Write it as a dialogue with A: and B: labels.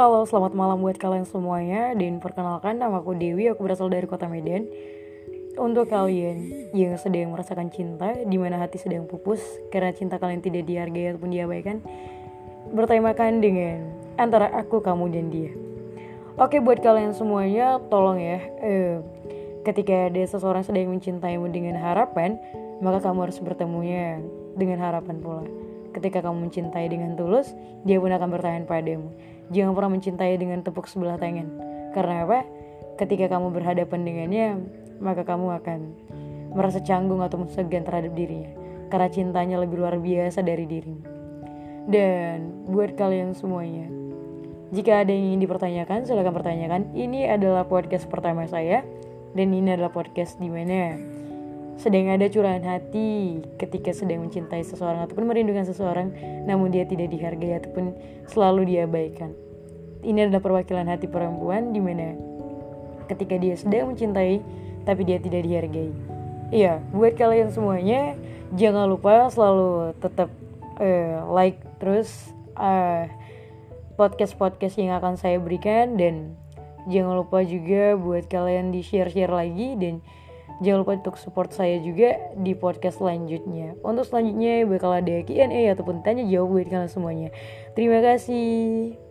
A: Halo, selamat malam buat kalian semuanya. Dan perkenalkan, nama aku Dewi, aku berasal dari kota Medan. Untuk kalian yang sedang merasakan cinta di mana hati sedang pupus Karena cinta kalian tidak dihargai ataupun diabaikan Bertemakan dengan antara aku, kamu, dan dia. Oke, buat kalian semuanya, tolong ya eh, Ketika ada seseorang sedang mencintaimu dengan harapan Maka kamu harus bertemunya dengan harapan pula Ketika kamu mencintai dengan tulus, dia pun akan bertahan padamu. Jangan pernah mencintai dengan tepuk sebelah tangan. Karena apa? Ketika kamu berhadapan dengannya, maka kamu akan merasa canggung atau segan terhadap dirinya. Karena cintanya lebih luar biasa dari dirimu. Dan buat kalian semuanya, jika ada yang ingin dipertanyakan, silahkan pertanyakan. Ini adalah podcast pertama saya, dan ini adalah podcast di mana sedang ada curahan hati ketika sedang mencintai seseorang ataupun merindukan seseorang namun dia tidak dihargai ataupun selalu diabaikan. Ini adalah perwakilan hati perempuan di mana ketika dia sedang mencintai tapi dia tidak dihargai. Iya, buat kalian semuanya jangan lupa selalu tetap uh, like terus uh, podcast-podcast yang akan saya berikan dan jangan lupa juga buat kalian di share-share lagi dan Jangan lupa untuk support saya juga di podcast selanjutnya. Untuk selanjutnya bakal ada Q&A ataupun tanya jawab buat kalian semuanya. Terima kasih.